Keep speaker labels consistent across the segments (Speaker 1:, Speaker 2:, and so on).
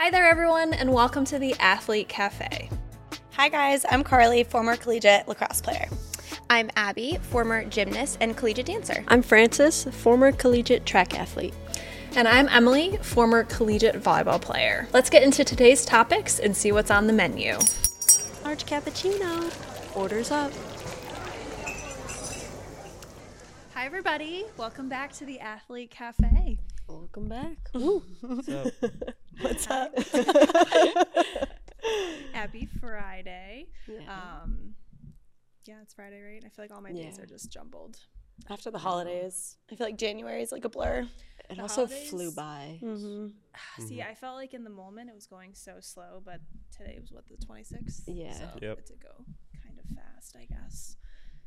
Speaker 1: Hi there, everyone, and welcome to the Athlete Cafe.
Speaker 2: Hi, guys. I'm Carly, former collegiate lacrosse player.
Speaker 3: I'm Abby, former gymnast and collegiate dancer.
Speaker 4: I'm Francis, former collegiate track athlete.
Speaker 1: And I'm Emily, former collegiate volleyball player. Let's get into today's topics and see what's on the menu.
Speaker 4: Large cappuccino. Orders up.
Speaker 1: Hi, everybody. Welcome back to the Athlete Cafe.
Speaker 4: Welcome back.
Speaker 2: What's up?
Speaker 1: Happy Friday.
Speaker 4: Yeah.
Speaker 1: Um, yeah, it's Friday, right? I feel like all my days
Speaker 4: Yeah.
Speaker 1: are just jumbled.
Speaker 2: After the holidays, I feel like January is like a blur.
Speaker 4: it
Speaker 1: the
Speaker 4: also flew by.
Speaker 2: Mm-hmm.
Speaker 1: See, I felt like in the moment it was going so slow, but today was what the 26th.
Speaker 4: Yeah.
Speaker 1: So
Speaker 5: Yep.
Speaker 1: it did go kind of fast, I guess.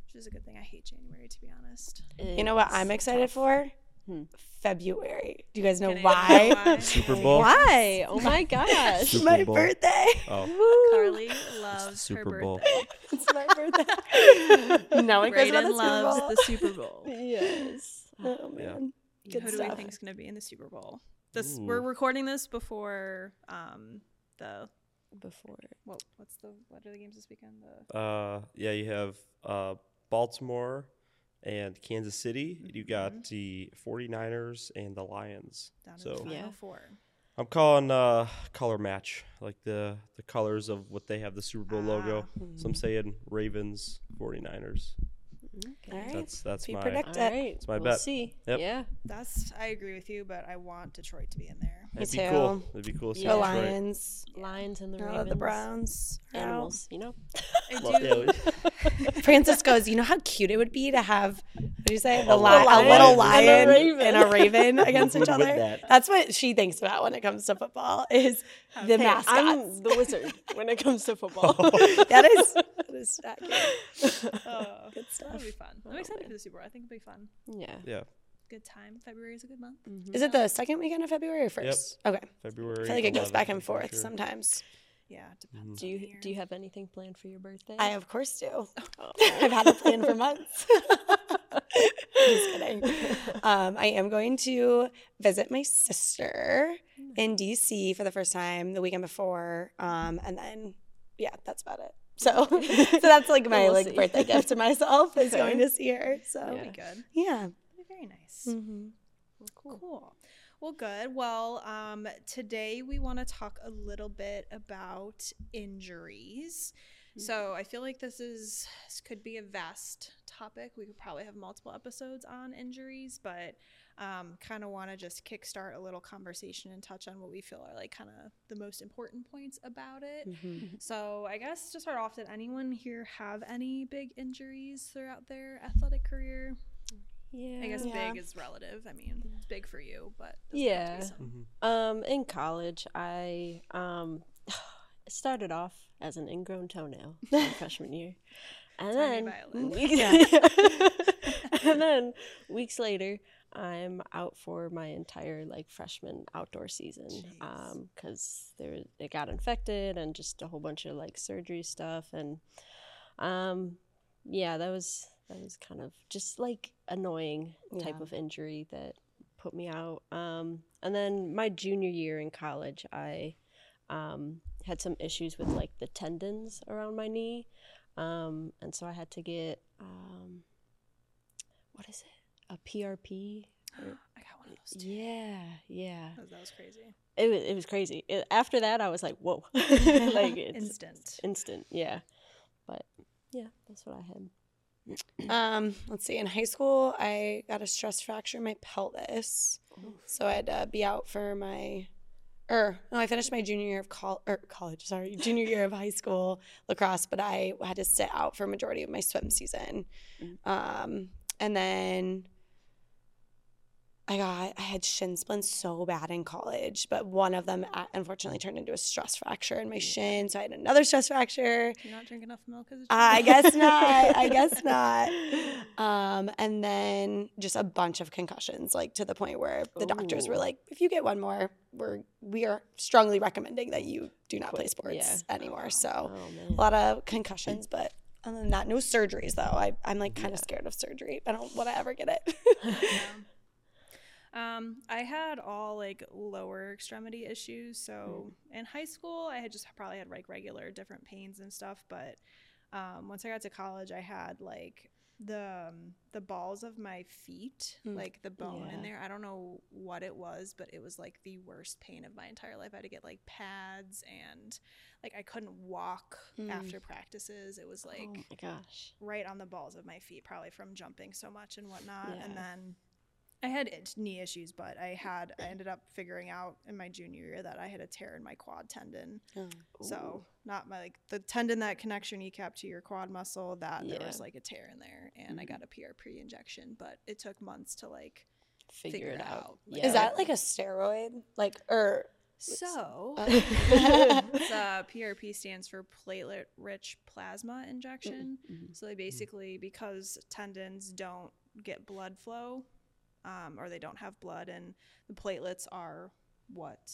Speaker 1: Which is a good thing. I hate January, to be honest.
Speaker 2: You know what I'm excited for?
Speaker 4: Hmm.
Speaker 2: February. Do you guys know why?
Speaker 1: why?
Speaker 5: Super Bowl.
Speaker 4: Why? Oh my gosh.
Speaker 5: Super
Speaker 2: my birthday.
Speaker 5: Oh,
Speaker 1: Carly loves
Speaker 5: Super Bowl.
Speaker 1: birthday.
Speaker 2: It's my birthday. no one cares about
Speaker 1: Brayden
Speaker 2: the Super
Speaker 1: loves
Speaker 2: Bowl.
Speaker 1: the Super Bowl.
Speaker 4: yes.
Speaker 2: Oh
Speaker 5: Yeah.
Speaker 2: man. Good
Speaker 1: Who do we
Speaker 2: stuff.
Speaker 1: think is going to be in the Super Bowl? This
Speaker 5: Ooh.
Speaker 1: we're recording this before um the
Speaker 4: Before.
Speaker 1: what what's the what are the games this weekend? The
Speaker 5: uh, yeah, you have uh, Baltimore and Kansas City. You got the 49ers and the Lions.
Speaker 1: down in
Speaker 5: So
Speaker 1: the final
Speaker 4: Yeah.
Speaker 1: four.
Speaker 5: I'm calling uh, color match, like the the colors of what they have the Super Bowl logo.
Speaker 1: Ah.
Speaker 5: So I'm saying Ravens, 49ers.
Speaker 2: All right.
Speaker 5: That's that's
Speaker 2: We
Speaker 5: my
Speaker 2: predict
Speaker 4: All
Speaker 2: it.
Speaker 4: right.
Speaker 5: That's my
Speaker 4: we'll
Speaker 5: bet.
Speaker 4: see.
Speaker 5: Yep.
Speaker 4: Yeah.
Speaker 1: That's I agree with you, but I want Detroit to be in there.
Speaker 2: Me
Speaker 5: It'd be cool.
Speaker 2: too.
Speaker 5: It'd be cool to see
Speaker 4: Yeah.
Speaker 2: The
Speaker 5: Detroit.
Speaker 2: Lions.
Speaker 4: Lions and the
Speaker 2: Uh,
Speaker 4: Ravens.
Speaker 2: the Browns. are out.
Speaker 4: Animals, you know?
Speaker 1: I do.
Speaker 5: Well, yeah, we-
Speaker 2: Francis goes, you know how cute it would be to have, what do you say, the
Speaker 5: A lion
Speaker 2: a little
Speaker 5: and a
Speaker 2: lion
Speaker 4: raven.
Speaker 2: and a raven against each
Speaker 5: With
Speaker 2: other.
Speaker 5: that.
Speaker 2: That's what she thinks about when it comes to football is the
Speaker 4: Hey,
Speaker 2: mascots.
Speaker 4: I'm the wizard when it comes to football.
Speaker 2: that is that is accurate.
Speaker 1: Oh,
Speaker 2: Good
Speaker 1: that'll be fun. I'm
Speaker 4: Oh,
Speaker 1: excited for the Super Bowl. I think it'll be fun.
Speaker 4: yeah.
Speaker 5: yeah,
Speaker 1: Good time. February is a good month.
Speaker 2: Is it the second weekend of February or first? Okay.
Speaker 5: February.
Speaker 2: I feel like it goes back and forth
Speaker 5: sure.
Speaker 2: sometimes.
Speaker 1: Yeah, it depends.
Speaker 4: Do you do you have anything planned for your birthday?
Speaker 2: I of course do.
Speaker 4: Oh.
Speaker 2: I've had a plan for months. Just kidding. Um, I am going to visit my sister in DC for the first time the weekend before, um, and then yeah, that's about it. So, so that's like my
Speaker 4: We'll
Speaker 2: like
Speaker 4: see.
Speaker 2: birthday gift to myself is
Speaker 4: Okay.
Speaker 2: going to see her. So
Speaker 1: That'll
Speaker 4: Yeah.
Speaker 1: be good.
Speaker 2: yeah.
Speaker 1: Very nice.
Speaker 2: Mm-hmm.
Speaker 1: Cool. Well, good. Well, um, today we want to talk a little bit about injuries. So I feel like this is this could be a vast topic. We could probably have multiple episodes on injuries, but um, kind of want to just kickstart a little conversation and touch on what we feel are like kind of the most important points about it. So I guess to start off, did anyone here have any big injuries throughout their athletic career?
Speaker 4: Yeah.
Speaker 1: I guess
Speaker 2: Yeah.
Speaker 1: big is relative. I mean, it's big for you, but doesn't have to be
Speaker 4: Yeah. Um, in college, I um started off as an ingrown toenail my freshman year, and then
Speaker 1: violet.
Speaker 4: weeks, and then weeks later, I'm out for my entire like freshman outdoor season
Speaker 1: Jeez.
Speaker 4: um because there it got infected and just a whole bunch of like surgery stuff and um yeah that was that was kind of just like annoying type
Speaker 2: Yeah.
Speaker 4: of injury that put me out. Um and then my junior year in college i um had some issues with like the tendons around my knee. Um and so i had to get um what is it? A prp or-
Speaker 1: I got one of those too.
Speaker 4: yeah yeah.
Speaker 1: That was, that was crazy.
Speaker 4: it was, it was crazy. It- after that i was like whoa. Like it's
Speaker 1: Instant.
Speaker 4: instant yeah. But yeah that's what i had
Speaker 2: Um, let's see. In high school, I got a stress fracture in my pelvis, so I had to be out for my. Or no, I finished my junior year of col- or college. Sorry, junior year of high school lacrosse, but I had to sit out for a majority of my swim season. Um, and then I got I had shin splints so bad in college, but one of them uh, unfortunately turned into a stress fracture in my shin, so I had another stress fracture.
Speaker 1: Do you not drink enough milk as a
Speaker 2: I
Speaker 1: child?
Speaker 2: guess not. I guess not. Um, and then just a bunch of concussions, like to the point where the doctors were like, "If you get one more, we're we are strongly recommending that you do not play sports
Speaker 4: Yeah.
Speaker 2: anymore."
Speaker 4: oh
Speaker 2: So
Speaker 4: man
Speaker 2: a lot of concussions, but other than that, no surgeries though. I I'm like kind of scared of surgery. I don't want to ever get it.
Speaker 1: Yeah. Um, I had all like lower extremity issues. So in high school, I had just probably had like regular different pains and stuff. But um, once I got to college, I had like the um, the balls of my feet,
Speaker 2: Mm.
Speaker 1: like the bone in there. I don't know what it was, but it was like the worst pain of my entire life. I had to get like pads and like I couldn't walk
Speaker 2: Mm.
Speaker 1: after practices. It was like
Speaker 4: oh my gosh.
Speaker 1: right on the balls of my feet, probably from jumping so much and whatnot. And then I had knee issues, but I had I ended up figuring out in my junior year that I had a tear in my quad tendon.
Speaker 2: Oh.
Speaker 1: So not my like the tendon that connects your kneecap to your quad muscle. That there was like a tear in there, and I got a PRP injection, but it took months to like.
Speaker 4: Figure,
Speaker 1: Figure
Speaker 4: it
Speaker 1: it
Speaker 4: out.
Speaker 1: out.
Speaker 4: Yeah.
Speaker 2: Is that like a steroid? Like, or
Speaker 1: So,
Speaker 2: Uh,
Speaker 1: uh, PRP stands for platelet rich plasma injection.
Speaker 4: Mhm.
Speaker 1: So they basically, because tendons don't get blood flow, um, or they don't have blood, and the platelets are what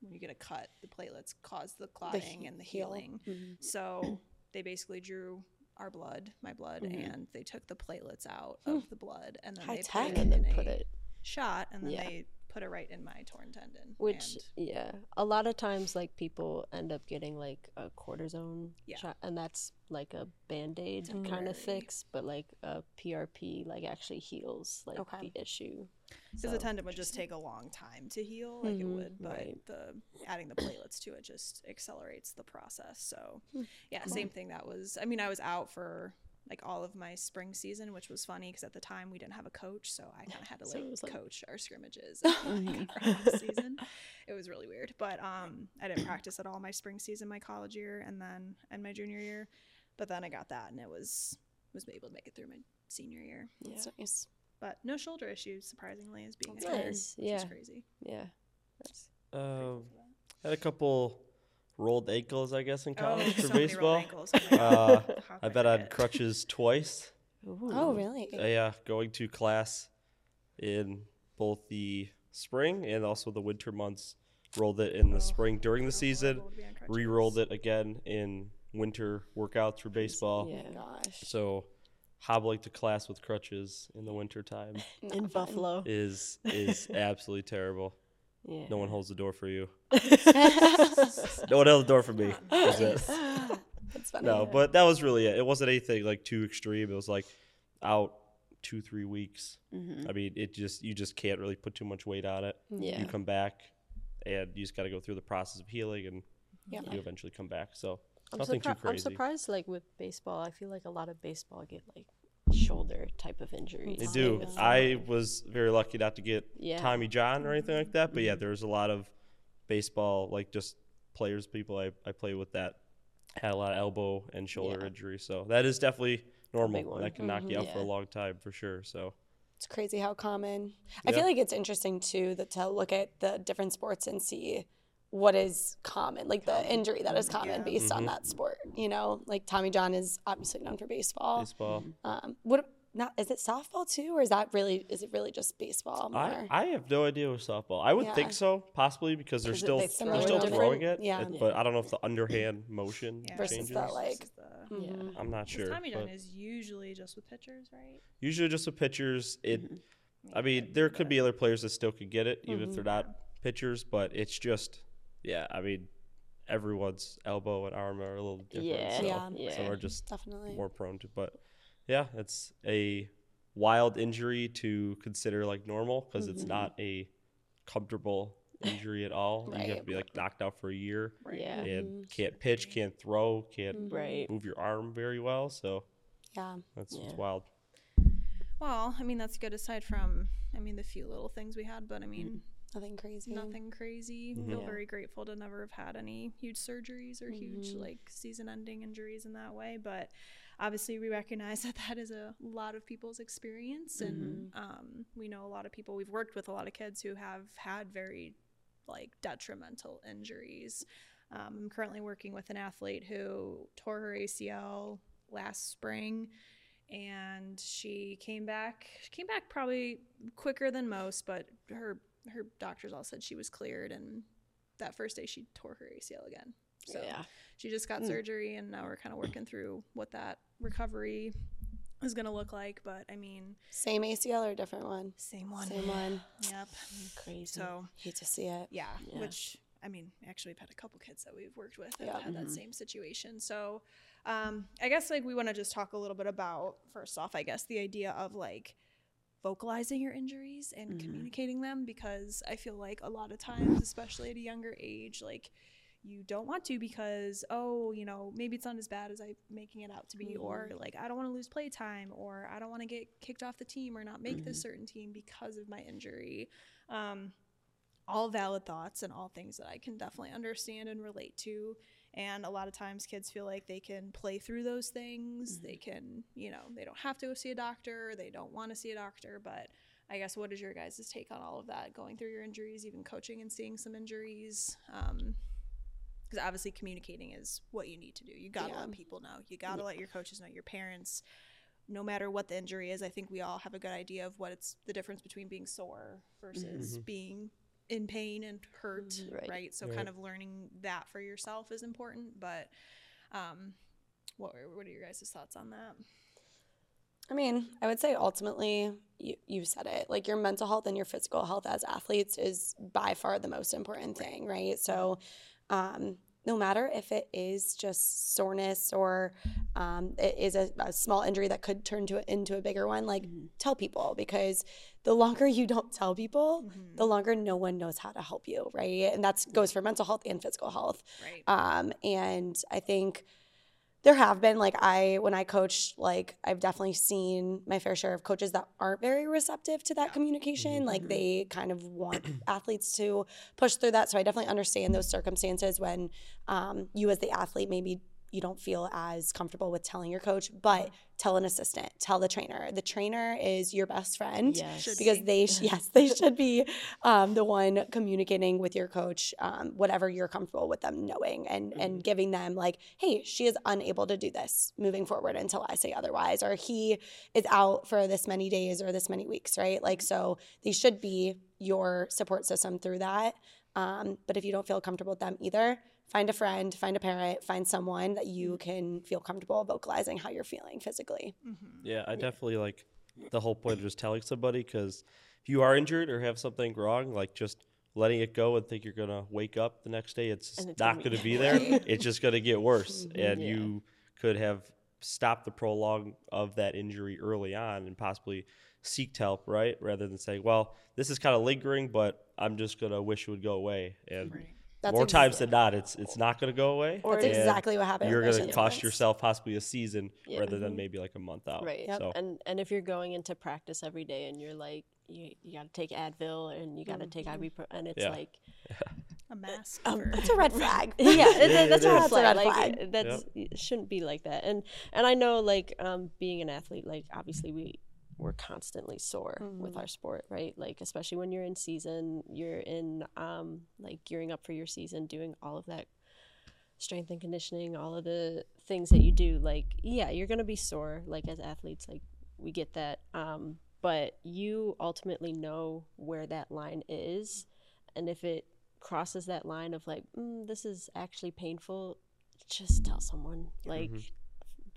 Speaker 1: when you get a cut, the platelets cause the clotting
Speaker 2: he-
Speaker 1: and the
Speaker 2: heal.
Speaker 1: healing.
Speaker 2: Mhm.
Speaker 1: So they basically drew our blood, my blood,
Speaker 4: Mhm.
Speaker 1: and they took the platelets out of the blood, and then
Speaker 2: High
Speaker 1: they put it in
Speaker 4: put it
Speaker 1: shot, and then
Speaker 4: Yeah.
Speaker 1: they put it right in my torn tendon.
Speaker 4: Which
Speaker 1: and
Speaker 4: yeah, a lot of times like people end up getting like a cortisone
Speaker 1: Yeah.
Speaker 4: shot, and that's like a band aid kind of fix. But like a PRP like actually heals like
Speaker 2: Okay.
Speaker 4: the issue.
Speaker 1: because the tendon would just take a long time to heal, like it
Speaker 2: Mhm.
Speaker 1: would, but
Speaker 4: Right.
Speaker 1: the adding the platelets to it just accelerates the process. So,
Speaker 2: Hmm.
Speaker 1: yeah, same thing. That was, I mean, I was out for like all of my spring season, which was funny because at the time we didn't have a coach, so I kind of had to
Speaker 4: So
Speaker 1: like,
Speaker 4: was like-
Speaker 1: coach our scrimmages and, like, our season. It was really weird, but um, I didn't practice at all my spring season, my college year, and then and my junior year. But then I got that, and it was was able to make it through my senior year.
Speaker 2: That's nice.
Speaker 1: But no shoulder issues, surprisingly, as being
Speaker 2: That's
Speaker 1: a kid,
Speaker 4: nice.
Speaker 1: which
Speaker 4: Yeah.
Speaker 1: is crazy.
Speaker 4: Yeah. That's
Speaker 5: Uh, had a couple rolled ankles, I guess, in college for
Speaker 1: Oh, so
Speaker 5: baseball.
Speaker 1: ankles. Oh
Speaker 5: Uh, I bet on
Speaker 1: forget?
Speaker 5: crutches twice.
Speaker 2: Oh, really?
Speaker 5: Uh, yeah, going to class in both the spring and also the winter months. Rolled it in the
Speaker 1: Oh,
Speaker 5: spring during the season.
Speaker 1: horrible to be on crutches.
Speaker 5: Re-rolled it again in winter workouts for baseball.
Speaker 4: Yeah.
Speaker 2: Gosh.
Speaker 5: So hobbling to class with crutches in the winter time
Speaker 4: in. Buffalo.
Speaker 5: is is absolutely terrible.
Speaker 4: Yeah.
Speaker 5: No one holds the door for you. No one held the door for me. That's it.
Speaker 2: That's funny.
Speaker 5: No, but that was really it. It wasn't anything like too extreme. It was like out two, three weeks.
Speaker 4: Mhm.
Speaker 5: I mean, it just you just can't really put too much weight on it.
Speaker 4: Yeah.
Speaker 5: You come back, and you just got to go through the process of healing, and
Speaker 2: Yeah.
Speaker 5: you eventually come back. So
Speaker 4: I'm,
Speaker 5: nothing too
Speaker 4: surpri- I'm surprised, like with baseball, I feel like a lot of baseball get like shoulder type of injuries.
Speaker 5: They do.
Speaker 2: yeah.
Speaker 5: I was very lucky not to get
Speaker 4: Yeah.
Speaker 5: Tommy John or anything like that, but yeah,
Speaker 2: mm-hmm.
Speaker 5: there was a lot of baseball, like just players, people I, I play with that had a lot of elbow and shoulder
Speaker 4: Yeah.
Speaker 5: injury. So that is definitely normal.
Speaker 4: big one.
Speaker 5: That can knock you mm-hmm. out for a long time for sure. So
Speaker 2: It's crazy how common. I feel like it's interesting too that to look at the different sports and see what is common, like the injury that is common
Speaker 1: Yeah.
Speaker 2: based on
Speaker 5: Mhm.
Speaker 2: that sport. You know, like Tommy John is obviously known for baseball.
Speaker 5: baseball.
Speaker 2: Um, what not is it softball too, or is that really is it really just baseball? More?
Speaker 5: I, I have no idea with softball. I would
Speaker 2: Yeah.
Speaker 5: think so, possibly because they're
Speaker 4: 'Cause
Speaker 5: still
Speaker 4: they
Speaker 5: they're still throwing it.
Speaker 2: Yeah.
Speaker 5: it- But I don't know if the underhand motion
Speaker 1: Yeah.
Speaker 2: Versus
Speaker 5: changes.
Speaker 2: the, like-
Speaker 1: the-
Speaker 2: Mhm.
Speaker 4: Yeah.
Speaker 5: I'm not sure.
Speaker 1: Tommy John is usually just with pitchers, right?
Speaker 5: usually just with pitchers. It.
Speaker 4: Mhm.
Speaker 5: I mean, there could be other players that still could get it, even if
Speaker 2: Mhm.
Speaker 5: they're not pitchers. But it's just, yeah. I mean, everyone's elbow and arm are a little different.
Speaker 4: Yeah.
Speaker 5: So
Speaker 2: Yeah.
Speaker 4: Yeah.
Speaker 5: some are just
Speaker 2: Definitely.
Speaker 5: more prone to. But yeah, it's a wild injury to consider like normal because it's
Speaker 2: Mhm.
Speaker 5: not a comfortable injury at all. You have to be like knocked out for a year
Speaker 4: Yeah.
Speaker 5: and can't pitch, can't throw, can't
Speaker 2: Mhm.
Speaker 4: Right.
Speaker 5: move your arm very well. So
Speaker 2: Yeah.
Speaker 5: that's it's
Speaker 4: Yeah.
Speaker 5: wild.
Speaker 1: Well, I mean that's good aside from I mean the few little things we had, but I mean
Speaker 2: Nothing crazy.
Speaker 1: nothing crazy.
Speaker 5: Mhm.
Speaker 1: Feel
Speaker 4: Yeah.
Speaker 1: very grateful to never have had any huge surgeries or huge
Speaker 2: Mhm.
Speaker 1: like season-ending injuries in that way. But obviously, we recognize that that is a lot of people's experience, and um, we know a lot of people. We've worked with a lot of kids who have had very like detrimental injuries. Um, I'm currently working with an athlete who tore her ACL last spring and she came back she came back probably quicker than most but her her doctors all said she was cleared and that first day she tore her ACL again so
Speaker 4: yeah.
Speaker 1: she just got
Speaker 2: Mm.
Speaker 1: surgery and now we're kind of working through what that recovery is going to look like. But I mean,
Speaker 2: Same ACL or a different one?
Speaker 1: same one.
Speaker 2: Same one.
Speaker 1: Yep.
Speaker 4: Crazy.
Speaker 1: So
Speaker 2: Hate to see it.
Speaker 1: yeah,
Speaker 4: Yeah.
Speaker 1: which I mean, actually, we've had a couple kids that we've worked with that
Speaker 2: Yeah.
Speaker 1: had that same situation. So, um, I guess like we want to just talk a little bit about first off, I guess the idea of like vocalizing your injuries and mm-hmm. communicating them because I feel like a lot of times, especially at a younger age, like you don't want to because oh you know maybe it's not as bad as i'm making it out to be or mm-hmm. like i don't want to lose playtime or i don't want to get kicked off the team or not make this mm-hmm. certain team because of my injury. Um, all valid thoughts and all things that I can definitely understand and relate to. And a lot of times kids feel like they can play through those things. They mm-hmm. can, you know, they don't have to go see a doctor, they don't want to see a doctor. But I guess what is your guys' take on all of that? Going through your injuries, even coaching and seeing some injuries? Um, because obviously, communicating is what you need to do. You got to
Speaker 2: Yeah.
Speaker 1: let people know. You got to let your coaches know, your parents. No matter what the injury is, I think we all have a good idea of what it's the difference between being sore versus mm-hmm. being in pain and hurt, right?
Speaker 4: Right.
Speaker 1: So kind of learning that for yourself is important. But um, what what are your guys' thoughts on that?
Speaker 2: I mean, I would say ultimately, you, you said it. Like your mental health and your physical health as athletes is by far the most important thing, right? So, um, no matter if it is just soreness or um, it is a, a small injury that could turn to into a bigger one, like tell people because the longer you don't tell people, the longer no one knows how to help you, right? And that goes for mental health and physical health.
Speaker 1: Right.
Speaker 2: Um, and I think there have been like I when I coach, like I've definitely seen my fair share of coaches that aren't very receptive to that communication. Like they kind of want athletes to push through that. So I definitely understand those circumstances when um, you as the athlete maybe you don't feel as comfortable with telling your coach, but tell an assistant, tell the trainer. The trainer is your best friend
Speaker 4: Yes. Should
Speaker 2: because they sh- yes they should be um, the one communicating with your coach um, whatever you're comfortable with them knowing and and giving them like hey she is unable to do this moving forward until I say otherwise or he is out for this many days or this many weeks right? Like so they should be your support system through that um, but if you don't feel comfortable with them either find a friend find a parent find someone that you mm-hmm. can feel comfortable vocalizing how you're feeling physically mm-hmm.
Speaker 5: Yeah, I definitely like the whole point of just telling somebody because if you are injured or have something wrong, like just letting it go and think you're gonna wake up the next day, it's,
Speaker 4: it's
Speaker 5: not
Speaker 4: gonna
Speaker 5: gonna
Speaker 4: be-
Speaker 5: be there. It's just gonna get worse, mm-hmm. and
Speaker 4: yeah.
Speaker 5: you could have stopped the prolong of that injury early on and possibly seeked help, right? Rather than saying, "Well, this is kind of lingering, but I'm just gonna wish it would go away." And
Speaker 2: That's
Speaker 5: more
Speaker 2: ex-
Speaker 5: times than not, it's it's not gonna go away.
Speaker 2: That's exactly what happened
Speaker 5: You're gonna cost yourself possibly a season
Speaker 4: Yeah.
Speaker 5: rather than maybe like a month out.
Speaker 4: Right.
Speaker 2: Yep.
Speaker 5: So
Speaker 4: And and if you're going into practice every day and you're like you, you got to take Advil and you got to take ibuprofen and it's
Speaker 5: Yeah.
Speaker 4: like
Speaker 1: A mask.
Speaker 2: Um, that's a red flag.
Speaker 4: yeah, it,
Speaker 5: Yeah,
Speaker 4: that's
Speaker 5: it
Speaker 4: a red flag.
Speaker 2: That's a red
Speaker 4: Like
Speaker 2: flag.
Speaker 4: it- that's it shouldn't be like that. And and I know like um being an athlete, like obviously we we're constantly sore with our sport, right? Like especially when you're in season, you're in um like gearing up for your season, doing all of that strength and conditioning, all of the things that you do. Like yeah, you're gonna be sore. Like as athletes, like we get that. Um, but you ultimately know where that line is, and if it crosses that line of like mm, this is actually painful just tell someone like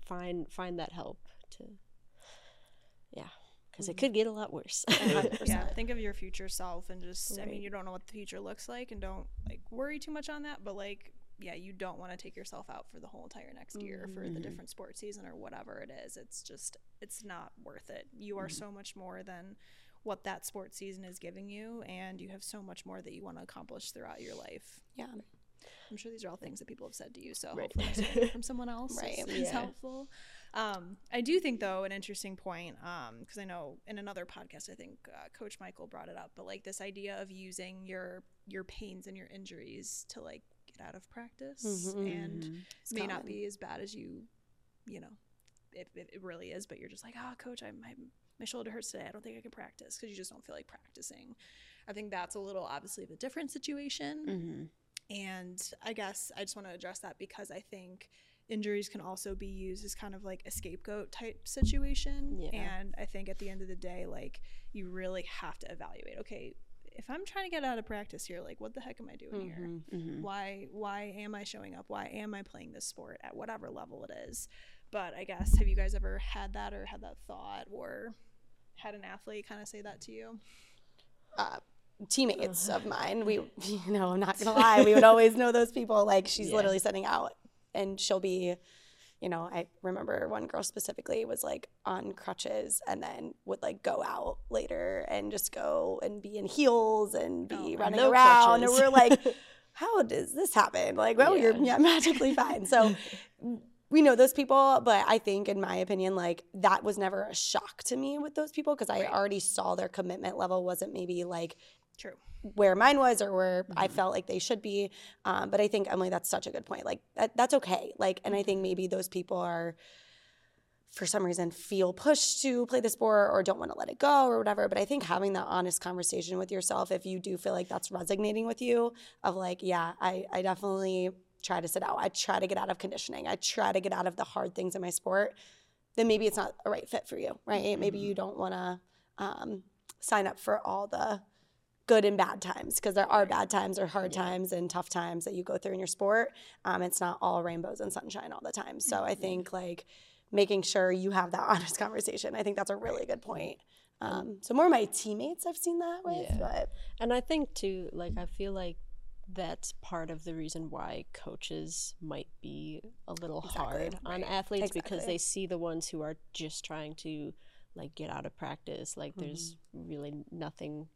Speaker 4: find find that help to yeah because it could get a lot worse
Speaker 1: yeah, think of your future self and just I mean you don't know what the future looks like and don't like worry too much on that, but like yeah, you don't want to take yourself out for the whole entire next year for the different sports season or whatever it is. It's just it's not worth it. You are so much more than what that sports season is giving you and you have so much more that you want to accomplish throughout your life.
Speaker 2: Yeah.
Speaker 1: I'm sure these are all things that people have said to you, so
Speaker 4: Right.
Speaker 1: hopefully it's coming from someone else
Speaker 2: Right.
Speaker 1: is, is
Speaker 4: Yeah.
Speaker 1: helpful. Um, I do think, though, an interesting point, because I know in another podcast, I think uh, Coach Michael brought it up, but like this idea of using your your pains and your injuries to like get out of practice and
Speaker 2: It's
Speaker 1: may not be as bad as you, you know, it, it, it really is, but you're just like, oh, coach, I, my, my shoulder hurts today. I don't think I can practice because you just don't feel like practicing. I think that's a little obviously of a different situation.
Speaker 4: Mm-hmm.
Speaker 1: And I guess I just want to address that because I think injuries can also be used as kind of like a scapegoat type situation.
Speaker 4: Yeah.
Speaker 1: And I think at the end of the day, like you really have to evaluate, okay, if I'm trying to get out of practice here, like what the heck am I doing here?
Speaker 4: Mm-hmm.
Speaker 1: Why why am I showing up? Why am I playing this sport at whatever level it is? but I guess have you guys ever had that or had that thought or had an athlete kind of say that to you?
Speaker 2: uh, teammates of mine. We, you know, I'm not gonna lie, we would always know those people. Like she's
Speaker 4: Yeah.
Speaker 2: literally sending out, and she'll be, you know, I remember one girl specifically was like on crutches and then would like go out later and just go and be in heels and be
Speaker 1: Oh,
Speaker 2: running
Speaker 4: no
Speaker 2: around,
Speaker 4: crutches.
Speaker 2: and we're like. How does this happen? Like, well, you're
Speaker 4: Yeah.
Speaker 2: yeah, magically fine. So, we know those people, but I think, in my opinion, like that was never a shock to me with those people because I already saw their commitment level wasn't maybe like
Speaker 1: True.
Speaker 2: where mine was or where I felt like they should be. Um, but I think Emily, that's such a good point. Like that, that's okay. Like, and I think maybe those people are, for some reason, feel pushed to play the sport or don't want to let it go or whatever. But I think having that honest conversation with yourself, if you do feel like that's resonating with you, of like, yeah, I, I definitely try to sit out. I try to get out of conditioning. I try to get out of the hard things in my sport. Then maybe it's not a right fit for you, right? Maybe you don't want to um, sign up for all the good and bad times because there are bad times or hard times and tough times that you go through in your sport. Um, it's not all rainbows and sunshine all the time. So I think like making sure you have that honest conversation. I think that's a really good point. Um, so more of my teammates I've seen that with,
Speaker 4: Yeah.
Speaker 2: but
Speaker 4: And I think too, like I feel like that's part of the reason why coaches might be a little hard on athletes because they see the ones who are just trying to like get out of practice. Like there's really nothing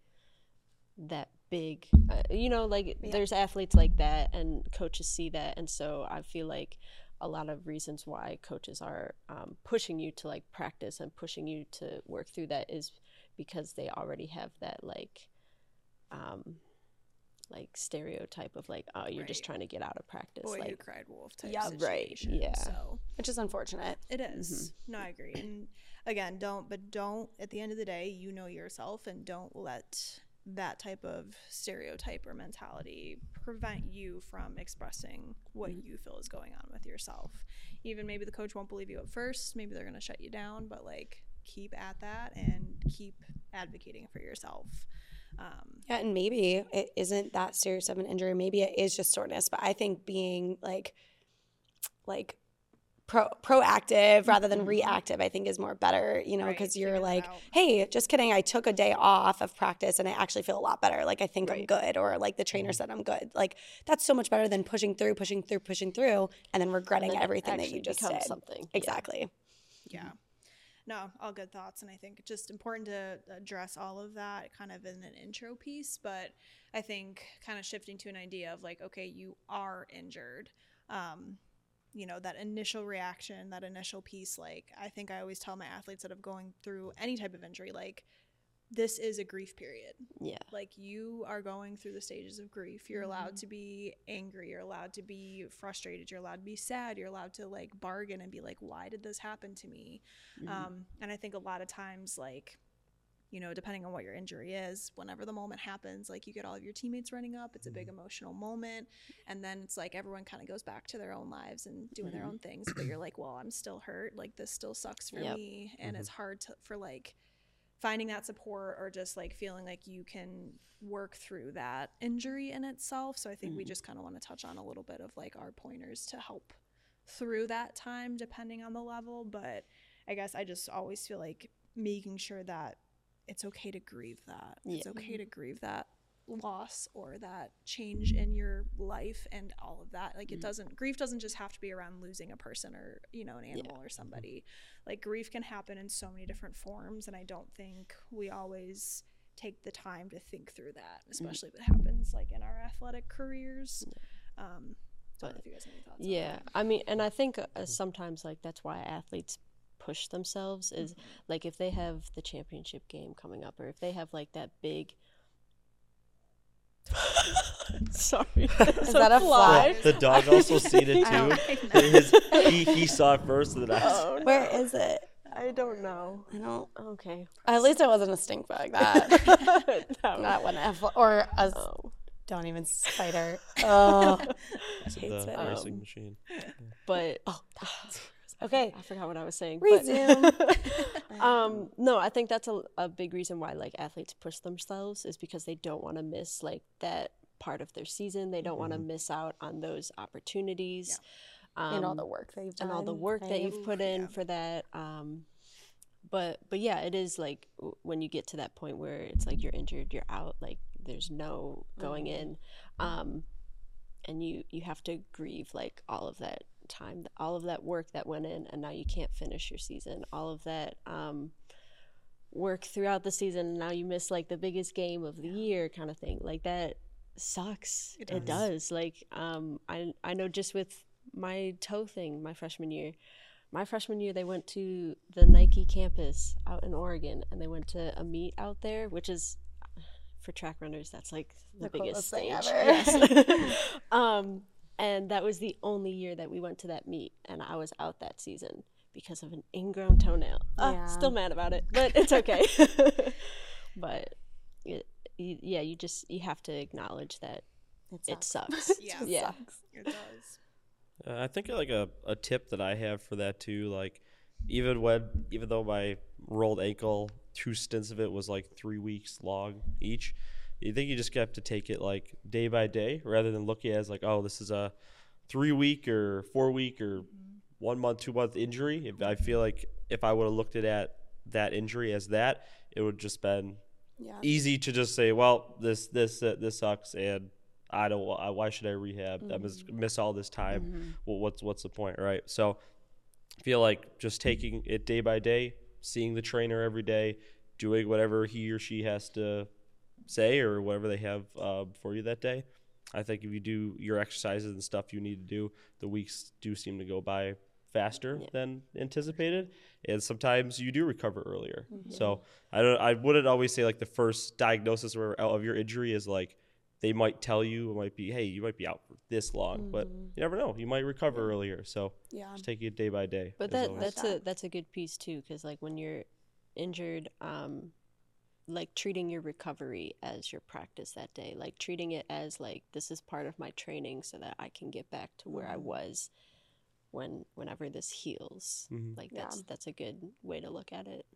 Speaker 4: that big, uh, you know. Like there's athletes like that, and coaches see that, and so I feel like a lot of reasons why coaches are um, pushing you to like practice and pushing you to work through that is because they already have that like um like stereotype of like oh you're just trying to get out of practice
Speaker 1: Boy who
Speaker 4: like
Speaker 1: cried wolf type
Speaker 2: Yeah,
Speaker 4: right, yeah.
Speaker 1: So
Speaker 2: which is unfortunate.
Speaker 1: it is. No, I agree. And again, don't but don't at the end of the day, you know yourself and don't let that type of stereotype or mentality prevent you from expressing what you feel is going on with yourself. Even maybe the coach won't believe you at first, maybe they're going to shut you down, but like keep at that and keep advocating for yourself. Um,
Speaker 2: Yeah, and maybe it isn't that serious of an injury. Maybe it is just soreness. But I think being like, like, pro proactive rather than reactive, I think is more better. You know,
Speaker 1: Right,
Speaker 2: because you're like, hey, just kidding. I took a day off of practice and I actually feel a lot better. Like I think I'm good, or like the trainer said I'm good. Like that's so much better than pushing through, pushing through, pushing through, and then regretting
Speaker 4: then
Speaker 2: everything that you just did.
Speaker 4: something. Yeah.
Speaker 2: Exactly.
Speaker 1: yeah no all good thoughts and i think it's just important to address all of that kind of in an intro piece but i think kind of shifting to an idea of like okay you are injured um you know that initial reaction that initial piece like i think i always tell my athletes that of going through any type of injury like this is a grief period.
Speaker 4: Yeah.
Speaker 1: Like you are going through the stages of grief. You're allowed to be angry. You're allowed to be frustrated. You're allowed to be sad. You're allowed to like bargain and be like why did this happen to me? Um, and i think a lot of times like you know depending on what your injury is whenever the moment happens like you get all of your teammates running up it's a big mm-hmm. emotional moment. And then it's like everyone kind of goes back to their own lives and doing their mm-hmm. own things but you're like well i'm still hurt. Like this still sucks for
Speaker 4: Yep.
Speaker 1: me. And mm-hmm. it's hard to, for like finding that support or just like feeling like you can work through that injury in itself. So I think we just kind of want to touch on a little bit of like our pointers to help through that time depending on the level, but I guess I just always feel like making sure that it's okay to grieve that. It's okay to grieve that loss or that change in your life and all of that. Like it doesn't grief doesn't just have to be around losing a person or, you know, an animal or somebody. Like grief can happen in so many different forms and I don't think we always take the time to think through that, especially if it happens like in our athletic careers. Um so I don't know if you guys have any thoughts on
Speaker 4: yeah
Speaker 1: that.
Speaker 4: i mean and i think uh, sometimes like that's why athletes push themselves is
Speaker 1: Mm-hmm.
Speaker 4: like if they have the championship game coming up or if they have like that big sorry is
Speaker 2: that a fly?
Speaker 5: The dog also seen it too. His, he, he saw it first, and then I.
Speaker 4: oh, no.
Speaker 2: Where is it?
Speaker 4: i don't know
Speaker 2: I don't.
Speaker 4: okay
Speaker 2: At least it wasn't a stink bug. That
Speaker 4: That
Speaker 2: not one F or a
Speaker 4: Oh.
Speaker 2: don't even spider. Oh,
Speaker 5: It's
Speaker 2: hates
Speaker 5: the
Speaker 2: it.
Speaker 5: racing
Speaker 4: Um,
Speaker 5: machine.
Speaker 4: but
Speaker 2: oh, okay.
Speaker 4: I forgot what I was saying.
Speaker 2: Resume.
Speaker 4: But, um, no, I think that's a, a big reason why like athletes push themselves is because they don't want to miss like that part of their season. They don't want to miss out on those opportunities. um,
Speaker 2: and all the work that you've done.
Speaker 4: and all the work that you've put in for that. Um, but but yeah, it is like w- when you get to that point where it's like you're injured, you're out. Like there's no going in, um, and you you have to grieve like all of that time, all of that work that went in, and now you can't finish your season. All of that. Um, work throughout the season and now you miss like the biggest game of the year kind of thing like that sucks
Speaker 1: It
Speaker 4: it
Speaker 1: does.
Speaker 4: does, like um i i know just with my toe thing my freshman year my freshman year they went to the nike campus out in oregon and they went to a meet out there which is for track runners that's like the,
Speaker 2: The
Speaker 4: biggest
Speaker 2: thing
Speaker 4: stage
Speaker 2: ever.
Speaker 4: yes um and that was the only year that we went to that meet and i was out that season because of an ingrown toenail uh,
Speaker 2: Yeah.
Speaker 4: still mad about it but it's okay but it, you, yeah you just you have to acknowledge that it sucks
Speaker 1: Yeah.
Speaker 4: yeah
Speaker 1: It does.
Speaker 5: Uh, I think like a, a tip that I have for that too, like even when even though my rolled ankle, two stints of it was like three weeks long each, you think you just have to take it like day by day rather than looking at it as like, oh, this is a three week or four week or mm-hmm. one month, two month injury. If I feel like if I would have looked at that that injury as that, it would just been
Speaker 2: Yeah.
Speaker 5: easy to just say, well, this this uh, this sucks, and I don't. I, why should I rehab? I miss, mm-hmm. miss all this time. Mm-hmm. Well, what's what's the point, right? So, I feel like just taking it day by day, seeing the trainer every day, doing whatever he or she has to say or whatever they have uh, for you that day. I think if you do your exercises and stuff you need to do, the weeks do seem to go by faster
Speaker 4: Yeah.
Speaker 5: than anticipated, and sometimes you do recover earlier. So I don't. I wouldn't always say like the first diagnosis or of your injury is like they might tell you it might be hey you might be out for this long, but you never know. You might recover earlier. So
Speaker 2: Yeah.
Speaker 5: just take it day by day.
Speaker 4: but that
Speaker 5: always.
Speaker 4: that's a that's a good piece too because like when you're injured um like treating your recovery as your practice that day like treating it as like this is part of my training so that i can get back to where i was when whenever this heals
Speaker 5: Mhm.
Speaker 4: like
Speaker 2: Yeah.
Speaker 4: that's that's a good way to look at it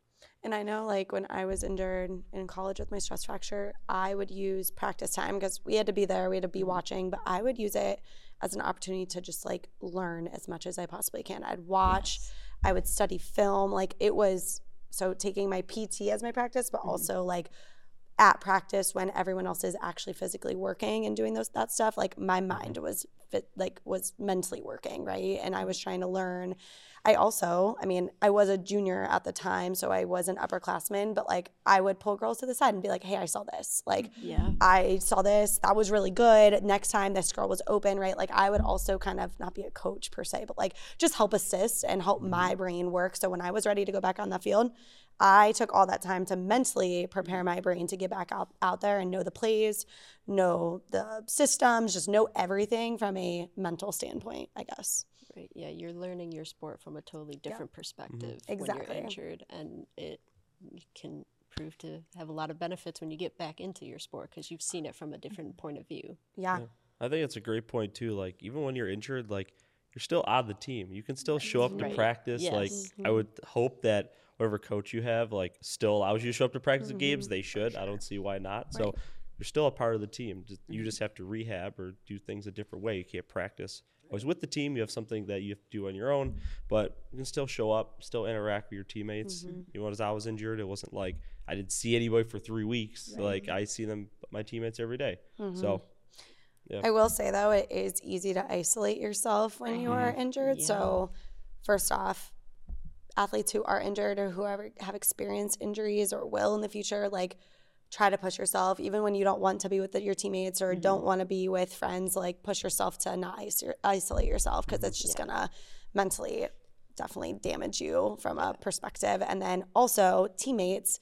Speaker 2: And I know, like, when I was injured in college with my stress fracture, I would use practice time because we had to be there, we had to be watching, but I would use it as an opportunity to just like learn as much as I possibly can. I'd watch, I would study film. Like, it was so taking my PT as my practice, but mm-hmm. also like at practice when everyone else is actually physically working and doing those that stuff like my mm-hmm. mind was fit like was mentally working right? And i was trying to learn. I also i mean i was a junior at the time so i was an upperclassman but like i would pull girls to the side and be like hey i saw this. Like
Speaker 4: yeah.
Speaker 2: I saw this, that was really good. Next time this girl was open, right? Like I would also kind of not be a coach per se, but like just help assist and help mm-hmm. my brain work. So when I was ready to go back on the field, I took all that time to mentally prepare my brain to get back out, out there and know the plays, know the systems, just know everything from a mental standpoint, I guess.
Speaker 4: right yeah you're learning your sport from a totally different perspective mm-hmm. when
Speaker 2: Exactly.
Speaker 4: you're injured and it can prove to have a lot of benefits when you get back into your sport because you've seen it from a different point of view
Speaker 2: Yeah.
Speaker 5: I think it's a great point too. Like even when you're injured, like you're still on the team. You can still show up to
Speaker 4: Right.
Speaker 5: practice. Like
Speaker 4: Yes.
Speaker 5: I would hope that whatever coach you have, like still allows you to show up to practice and games. Mm-hmm. They should. I don't see why not. So you're still a part of the team. Just, you mm-hmm. just have to rehab or do things a different way. You can't practice always with the team. You have something that you have to do on your own, but you can still show up, still interact with your teammates. Mm-hmm. You know, as I was injured, it wasn't like I didn't see anybody for three weeks. Like I see them, my teammates every day. So
Speaker 2: I will say though, it is easy to isolate yourself when you are injured. So, first off, athletes who are injured or whoever have experienced injuries or will in the future, like try to push yourself, even when you don't want to be with your teammates or don't mm-hmm. want to be with friends. Like push yourself to not is- isolate yourself because it's just gonna mentally definitely damage you from a perspective. And then also teammates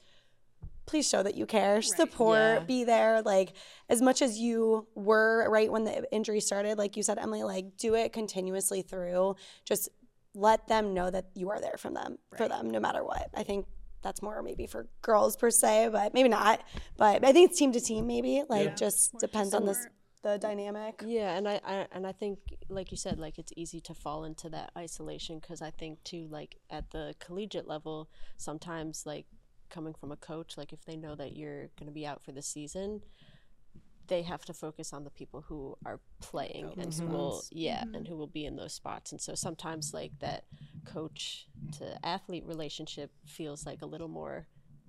Speaker 2: please show that you care support
Speaker 4: Yeah.
Speaker 2: be there like as much as you were right when the injury started like you said emily like do it continuously through just let them know that you are there from them for them no matter what. I think that's more maybe for girls per se but maybe not. But i think it's team to team maybe. Like just depends on this the dynamic.
Speaker 4: Yeah, and I, I and I think like you said, like it's easy to fall into that isolation because I think too, like at the collegiate level, sometimes like coming from a coach, like if they know that you're going to be out for the season, they have to focus on the people who are playing
Speaker 1: Fill
Speaker 4: and
Speaker 1: those
Speaker 4: who will
Speaker 1: spots.
Speaker 4: yeah
Speaker 1: Mhm.
Speaker 4: and who will be in those spots and so sometimes like that coach to athlete relationship feels like a little more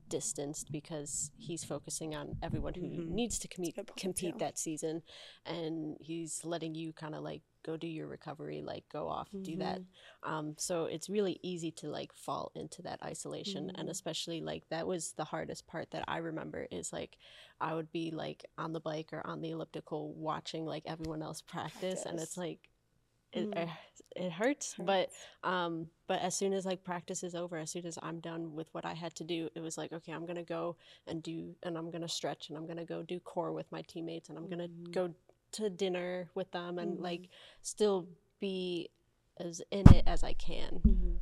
Speaker 4: distanced because he's focusing on everyone who
Speaker 2: Mhm.
Speaker 4: needs to compete compete
Speaker 2: too.
Speaker 4: that season and he's letting you kind of like go do your recovery like go off do that um, so it's really easy to like fall into that isolation and
Speaker 2: Mhm.
Speaker 4: especially like that was the hardest part that i remember is like i would be like on the bike or on the elliptical watching like everyone else practice, and it's like it,
Speaker 2: Mm.
Speaker 4: it, it hurts but um but as soon as like practice is over as soon as i'm done with what i had to do it was like okay i'm gonna go and do and i'm gonna stretch and i'm gonna go do core with my teammates and i'm gonna
Speaker 2: Mhm.
Speaker 4: go to dinner with them and
Speaker 2: Mhm.
Speaker 4: like still be as in it as i can
Speaker 2: Mhm.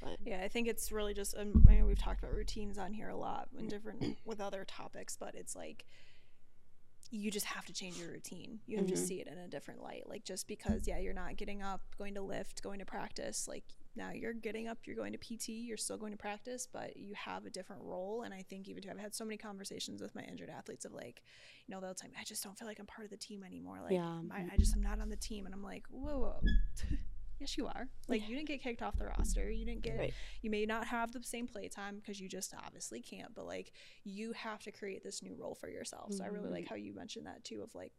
Speaker 4: but
Speaker 1: Yeah, I think it's really just. Um, I mean, we've talked about routines on here a lot in different with other topics, but it's like you just have to change your routine. You have to
Speaker 2: Mhm.
Speaker 1: see it in a different light. Like just because, yeah, you're not getting up, going to lift, going to practice. Like now you're getting up, you're going to PT, you're still going to practice, but you have a different role. And I think even too, I've had so many conversations with my injured athletes of like, you know, they'll tell me, I just don't feel like I'm part of the team anymore. Like
Speaker 2: Yeah.
Speaker 1: I, mm-hmm. I just am not on the team, and I'm like, whoa, whoa. Yes, you are. Like you didn't get kicked off the roster. You didn't get
Speaker 4: Right.
Speaker 1: you may not have the same play time because you just obviously can't but like you have to create this new role for yourself so i really like mm-hmm. how you mentioned that too of like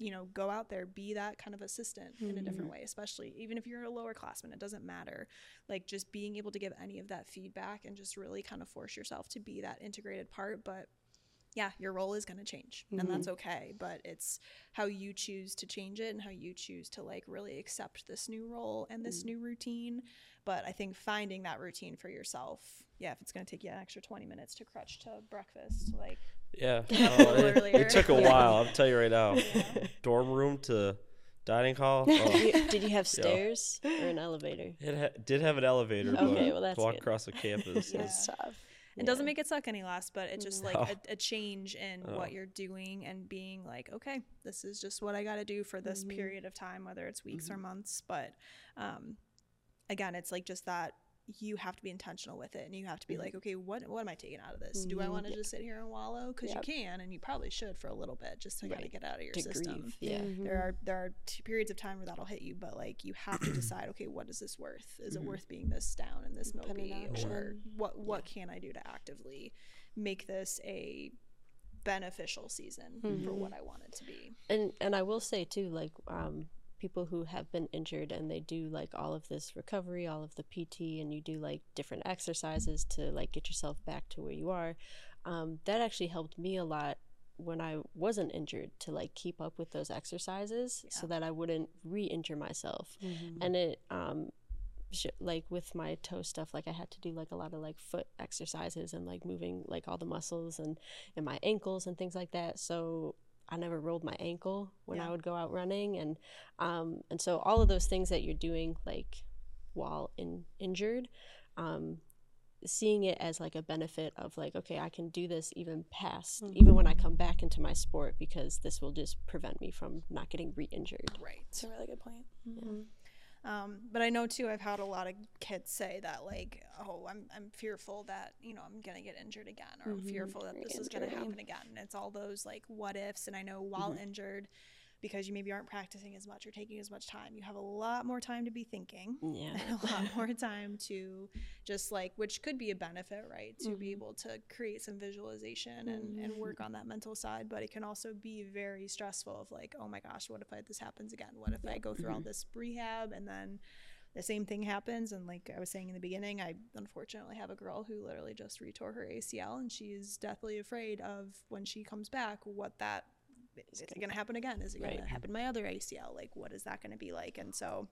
Speaker 1: you know go out there be that kind of assistant in a different mm-hmm. way especially even if you're a lower classman it doesn't matter like just being able to give any of that feedback and just really kind of force yourself to be that integrated part but yeah, your role is going to change and that's mm-hmm. okay. But it's how you choose to change it and how you choose to like really accept this new role and this mm. new routine. But I think finding that routine for yourself, yeah, if it's going to take you an extra 20 minutes to crutch to breakfast, like,
Speaker 5: Yeah.
Speaker 1: Yeah,
Speaker 5: Oh, it, it took a
Speaker 1: Yeah.
Speaker 5: while. I'll tell you right now. Dorm room to dining hall. Oh,
Speaker 4: Did you, did you have stairs or an elevator?
Speaker 5: it ha- did have an elevator, but
Speaker 4: Okay, well, that's
Speaker 5: to walk
Speaker 4: good.
Speaker 5: across the campus.
Speaker 1: Yeah.
Speaker 5: is-
Speaker 2: It's tough.
Speaker 1: it doesn't make it suck any less, but it's just like
Speaker 5: No.
Speaker 1: a, a change in
Speaker 5: Oh.
Speaker 1: what you're doing and being like, okay, this is just what I got to do for this period of time, whether it's weeks or months. But um, again, it's like just that you have to be intentional with it and you have to be like, okay, what what am I taking out of this? Do I want to just sit here and wallow? Because
Speaker 2: Yep.
Speaker 1: you can, and you probably should for a little bit, just to kind of get out of your
Speaker 4: To
Speaker 1: system.
Speaker 4: grieve, yeah.
Speaker 2: Mm-hmm.
Speaker 1: There are there are t- periods of time where that'll hit you, but like you have to decide, okay, what is this worth? Is it worth being this down and this
Speaker 2: Put
Speaker 1: mopey, or
Speaker 2: action.
Speaker 1: what what can I do to actively make this a beneficial season for what I want it to be?
Speaker 4: and and I will say too, like um, people who have been injured and they do like all of this recovery, all of the PT, and you do like different exercises to like get yourself back to where you are. Um, that actually helped me a lot when I wasn't injured to like keep up with those exercises so that I wouldn't re-injure myself. And it um, like with my toe stuff like i had to do like a lot of like foot exercises and like moving like all the muscles and and my ankles and things like that so i never rolled my ankle when i would go out running and um and so all of those things that you're doing like while in injured um seeing it as like a benefit of like okay i can do this even past even when i come back into my sport because this will just prevent me from not getting re-injured.
Speaker 1: Right.
Speaker 2: It's a really good point.
Speaker 1: Um, but I know too. I've had a lot of kids say that like, "Oh, I'm I'm fearful that you know I'm gonna get injured again, or I'm fearful that this is gonna happen again." And it's all those like what ifs. And I know while injured, because you maybe aren't practicing as much or taking as much time, you have a lot more time to be thinking.
Speaker 4: yeah.
Speaker 1: a lot more time to just like which could be a benefit right to be mm-hmm. able to create some visualization and, mm-hmm. and work on that mental side but it can also be very stressful of like oh my gosh what if I, this happens again? What if i go through all mm-hmm. this rehab and then the same thing happens? And like i was saying in the beginning i unfortunately have a girl who literally just retore her acl and she's deathly afraid of when she comes back what that is it going to happen again? Is it going
Speaker 4: Right.
Speaker 1: to happen to my other acl like what is that going to be like? And so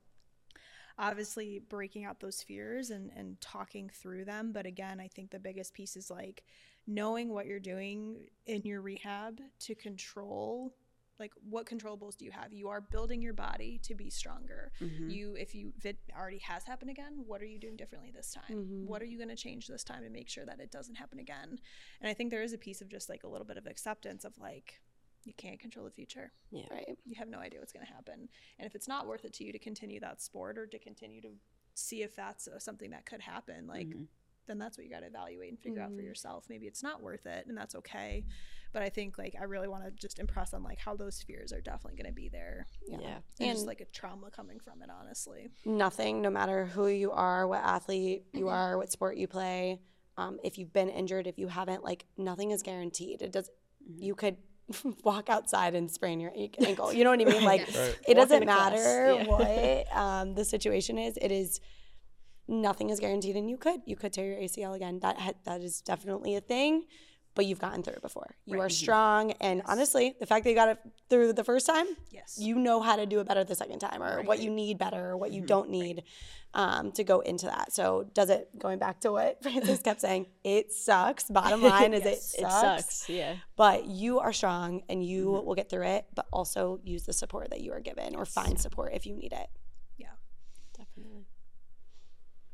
Speaker 1: obviously breaking out those fears and, and talking through them. But again, I think the biggest piece is like knowing what you're doing in your rehab to control like what controllables do you have? You are building your body to be stronger. Mm-hmm. You if you if it already has happened again what are you doing differently this time? Mm-hmm. What are you going to change this time to make sure that it doesn't happen again? And i think there is a piece of just like a little bit of acceptance of like you can't control the future
Speaker 4: yeah
Speaker 2: Right.
Speaker 1: you have no idea what's going to happen and if it's not worth it to you to continue that sport or to continue to see if that's uh, something that could happen like then that's what you got to evaluate and figure out
Speaker 2: Mm-hmm.
Speaker 1: for yourself. Maybe it's not worth it, and that's okay. But I think like I really want to just impress on like how those fears are definitely going to be there.
Speaker 4: Yeah.
Speaker 1: And,
Speaker 2: And-
Speaker 1: just like a trauma coming from it, honestly.
Speaker 2: nothing, no matter who you are, what athlete you are, what sport you play. Um, if you've been injured, if you haven't, like nothing is guaranteed. It does. You could walk outside and sprain your ankle. You know what I mean? Like
Speaker 5: Right.
Speaker 2: it doesn't matter
Speaker 4: yeah.
Speaker 2: what um, the situation is. It is nothing is guaranteed, and you could you could tear your ACL again. That ha- that is definitely a thing. But you've gotten through it before. You are mm-hmm. strong, and honestly, the fact that you got it through the first time,
Speaker 1: Yes.
Speaker 2: you know how to do it better the second time or what you need better or what you mm-hmm. don't need um, to go into that. So does it going back to what francis kept saying it sucks. Bottom line is
Speaker 1: Yes,
Speaker 2: it
Speaker 4: It
Speaker 2: sucks,
Speaker 4: sucks. Yeah.
Speaker 2: but you are strong and you mm-hmm. will get through it but also use the support that you are given or find support if you need it.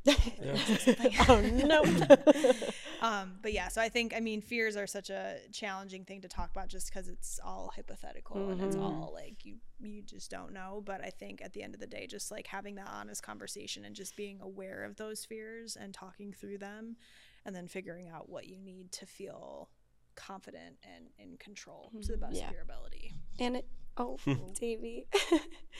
Speaker 2: oh no
Speaker 1: Um, but yeah, so I think I mean fears are such a challenging thing to talk about just because it's all hypothetical and it's all like you you just don't know. But I think at the end of the day, just like having that honest conversation and just being aware of those fears and talking through them, and then figuring out what you need to feel confident and in control to the best
Speaker 4: Yeah.
Speaker 1: of your ability.
Speaker 2: and it oh davy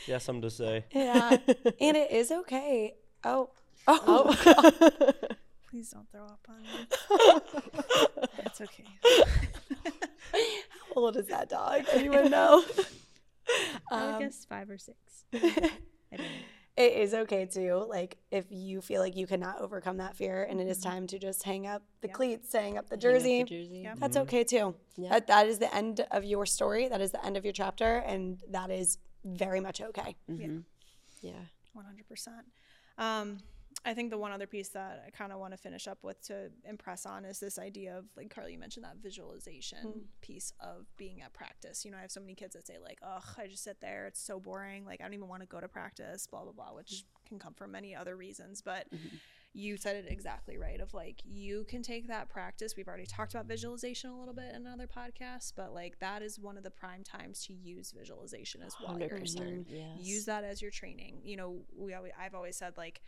Speaker 5: Yeah, something to say.
Speaker 2: yeah and it is okay oh oh,
Speaker 1: Please don't throw up on me. It's okay.
Speaker 2: how old is that dog anyone know
Speaker 1: I
Speaker 2: Um,
Speaker 1: guess five or six. I don't know.
Speaker 2: it is okay too. Like if you feel like you cannot overcome that fear and it is
Speaker 1: Mm-hmm.
Speaker 2: time to just hang up the cleats, hang up the
Speaker 4: Hang up the
Speaker 2: jersey.
Speaker 4: jersey.
Speaker 1: Yeah.
Speaker 2: That's okay too.
Speaker 4: Yeah.
Speaker 2: That, that is the end of your story. That is the end of your chapter, and that is very much okay.
Speaker 4: Mhm. Yeah.
Speaker 1: One hundred percent. I think the one other piece that I kind of want to finish up with to impress on is this idea of like Carly, you mentioned that visualization hmm. piece of being at practice. You know, I have so many kids that say like, "Ugh, I just sit there; it's so boring. Like, I don't even want to go to practice." Blah blah blah, which hmm. can come from many other reasons, but. Mm-hmm. You said it exactly right. Of like, you can take that practice. We've already talked about visualization a little bit in another podcast, but like, that is one of the prime times to use visualization as well.
Speaker 4: Yes.
Speaker 1: use that as your training. You know, we always, I've always said like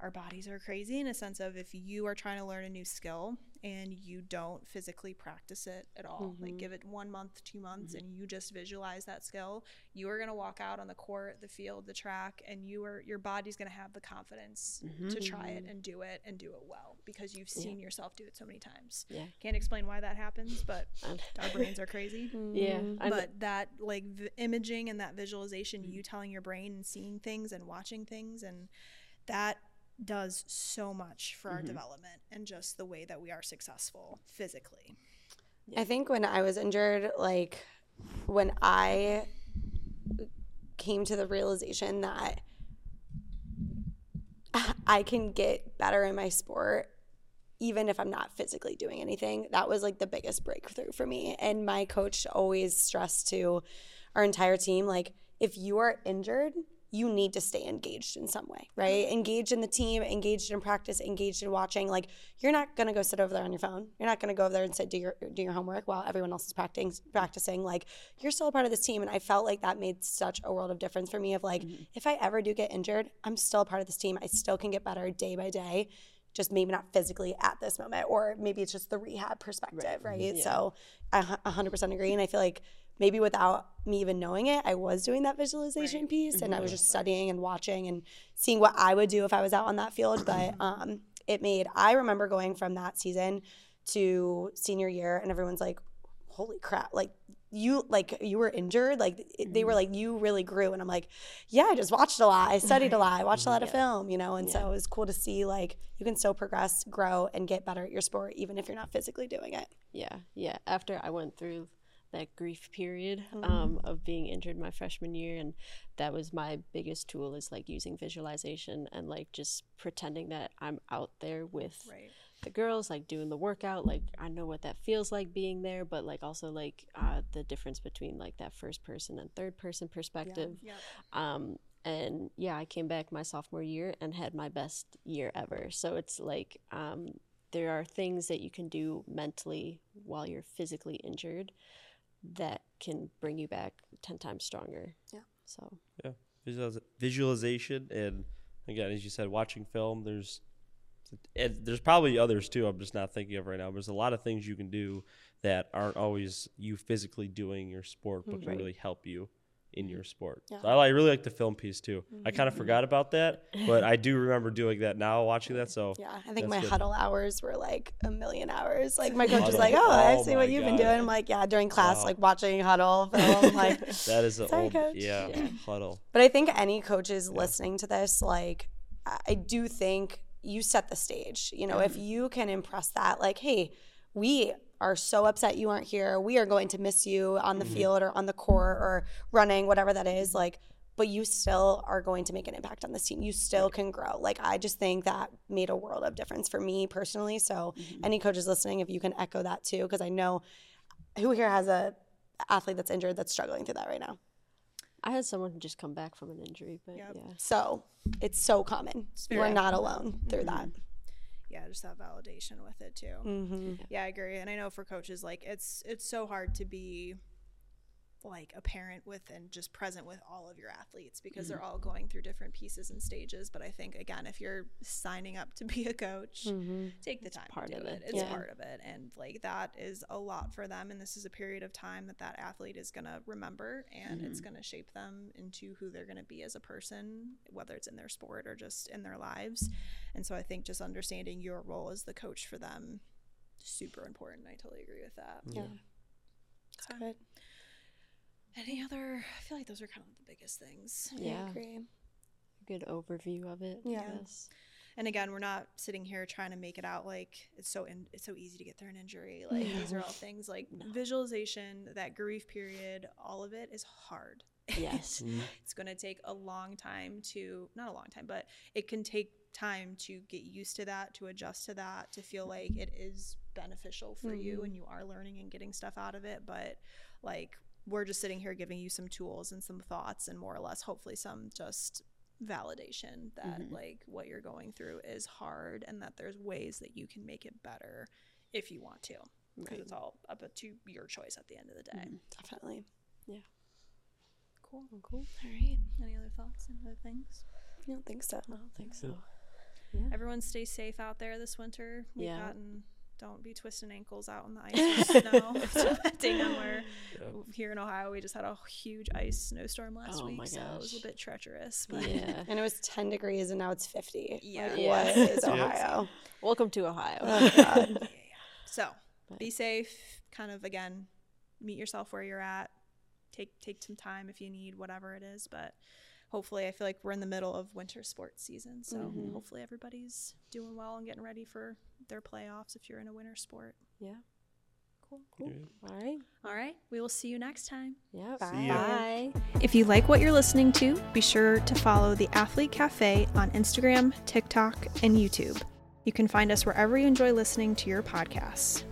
Speaker 1: our bodies are crazy in a sense of if you are trying to learn a new skill and you don't physically practice it at all, like give it one month, two months, and you just visualize that skill, you are gonna walk out on the court, the field, the track, and you are your body's gonna have the confidence to try it and do it and do it well because you've seen yourself do it so many times.
Speaker 4: Yeah.
Speaker 1: Can't explain why that happens, but our brains are crazy
Speaker 4: Yeah.
Speaker 1: But that like v- imaging and that visualization you telling your brain and seeing things and watching things and that does so much for our mm-hmm. development and just the way that we are successful physically
Speaker 2: I think when I was injured, like when I came to the realization that I can get better in my sport even if I'm not physically doing anything. That was like the biggest breakthrough for me. And my coach always stressed to our entire team like if you are injured, you need to stay engaged in some way, right? Mm-hmm. Engaged in the team, engaged in practice, engaged in watching. Like you're not gonna go sit over there on your phone. You're not gonna go over there and sit do your do your homework while everyone else is practicing practicing. Like you're still a part of this team. And I felt like that made such a world of difference for me of like mm-hmm. if I ever do get injured, I'm still a part of this team. I still can get better day by day. Just maybe not physically at this moment, or maybe it's just the rehab perspective, right? Mm-hmm. So I 100% agree. And I feel like maybe without me even knowing it, I was doing that visualization piece and I was mm-hmm. just studying and watching and seeing what I would do if I was out on that field. But mm-hmm. um, it made, I remember going from that season to senior year and everyone's like, holy crap, like you, like you were injured. Like it- they were mm-hmm. like, you really grew. And I'm like, yeah, I just watched a lot. I studied a lot. I watched a lot of film, you know? And so it was cool to see like you can still progress, grow, and get better at your sport, even if you're not physically doing it.
Speaker 4: Yeah, yeah. After I went through that grief period um, of being injured my freshman year, and that was my biggest tool is like using visualization and like just pretending that I'm out there with
Speaker 1: right
Speaker 4: the girls, like doing the workout. Like I know what that feels like being there, but like also like uh, the difference between like that first person and third person perspective.
Speaker 1: Yep.
Speaker 4: Um, and yeah, I came back my sophomore year and had my best year ever. So it's like um, there are things that you can do mentally while you're physically injured that can bring you back 10 times stronger.
Speaker 2: Yeah.
Speaker 4: So,
Speaker 5: Yeah, Visualiz- visualization and again, as you said, watching film. There's and there's probably others too. I'm just not thinking of right now. There's a lot of things you can do that aren't always you physically doing your sport, but can really help you in your sport.
Speaker 2: Yeah.
Speaker 5: So I, like, really like the film piece too. I kind of mm-hmm. forgot about that, but I do remember doing that now, watching that. So
Speaker 2: Yeah, I think my
Speaker 5: good.
Speaker 2: Hudl hours were like a million hours. Like my coach was like, "Oh, I
Speaker 5: Oh
Speaker 2: see what you've been doing." I'm like, "Yeah, during class,
Speaker 5: Wow.
Speaker 2: like watching Hudl film." Like,
Speaker 5: that is an
Speaker 2: Sorry,
Speaker 5: old,
Speaker 2: coach.
Speaker 5: yeah,
Speaker 4: Yeah.
Speaker 5: Hudl.
Speaker 2: but I think any coaches listening to this, like, I- I do think you set the stage. You know, if mm. you can impress that, like, hey, we are so upset you aren't here. We are going to miss you on the field or on the court or running, whatever that is. Like, but you still are going to make an impact on this team. You still can grow. Like, I just think that made a world of difference for me personally. So, any coaches listening, if you can echo that too, because I know who here has a athlete that's injured that's struggling through that right now.
Speaker 4: I had someone just come back from an injury, but
Speaker 1: Yep.
Speaker 4: yeah.
Speaker 2: So it's so common. You are not alone through that.
Speaker 1: Yeah, just that validation with it too.
Speaker 2: Mm-hmm.
Speaker 1: Yeah, I agree. And I know for coaches, like it's it's so hard to be like a parent with and just present with all of your athletes because they're mm-hmm. all going through different pieces and stages. But I think again, if you're signing up to be a coach, mm-hmm. take the time
Speaker 4: part
Speaker 1: to do
Speaker 4: of
Speaker 1: it.
Speaker 4: it.
Speaker 1: It's
Speaker 2: Yeah.
Speaker 1: part of it, and like that is a lot for them. And this is a period of time that that athlete is gonna remember, and it's mm-hmm. gonna shape them into who they're gonna be as a person, whether it's in their sport or just in their lives. And so I think just understanding your role as the coach for them super important. I totally agree with that.
Speaker 2: Yeah.
Speaker 1: Okay.
Speaker 2: Good.
Speaker 1: Any other? I feel like those are kind of the biggest things.
Speaker 4: Yeah.
Speaker 2: I agree.
Speaker 4: Good overview of it.
Speaker 2: Yeah.
Speaker 4: I guess.
Speaker 1: And again, we're not sitting here trying to make it out like it's so in, it's so easy to get through an injury. Like these are all things like visualization, that grief period, all of it is hard.
Speaker 4: Yes. Mm-hmm.
Speaker 1: it's going to take a long time to not a long time, but it can take time to get used to that, to adjust to that, to feel like it is beneficial for you mm-hmm. and you are learning and getting stuff out of it, but like we're just sitting here giving you some tools and some thoughts and more or less hopefully some just validation that mm-hmm. like what you're going through is hard and that there's ways that you can make it better if you want to because it's all up to your choice at the end of the day. Mm-hmm.
Speaker 2: Definitely. Yeah.
Speaker 1: Cool.
Speaker 4: Cool.
Speaker 2: All right.
Speaker 1: Any other thoughts and other things?
Speaker 2: I don't think so.
Speaker 4: I don't think so. yeah.
Speaker 1: Everyone stay safe out there this winter. We've
Speaker 4: Yeah.
Speaker 1: gotten don't be twisting ankles out in the ice or snow. Depending on where here in Ohio we just had a huge ice snowstorm last
Speaker 4: Oh
Speaker 1: week.
Speaker 4: my
Speaker 1: So it was a bit treacherous. But
Speaker 4: Yeah.
Speaker 2: And it was 10 degrees and now it's 50.
Speaker 1: Yeah.
Speaker 2: Like,
Speaker 4: Yeah.
Speaker 2: what is
Speaker 5: Yeah.
Speaker 2: Ohio?
Speaker 4: Welcome to Ohio.
Speaker 2: Oh, God.
Speaker 1: yeah, yeah. So
Speaker 4: But-
Speaker 1: be safe. Kind of again, meet yourself where you're at. Take take some time if you need whatever it is. But hopefully, I feel like we're in the middle of winter sports season. So
Speaker 4: Mm-hmm.
Speaker 1: hopefully everybody's doing well and getting ready for their playoffs if you're in a winter sport.
Speaker 4: yeah.
Speaker 1: Cool.
Speaker 4: Cool. All right.
Speaker 1: All right. We will see you next time.
Speaker 4: Yeah.
Speaker 2: Bye.
Speaker 4: Bye.
Speaker 1: If you like what you're listening to, be sure to follow the Athlete Cafe on Instagram, TikTok, and YouTube. You can find us wherever you enjoy listening to your podcasts.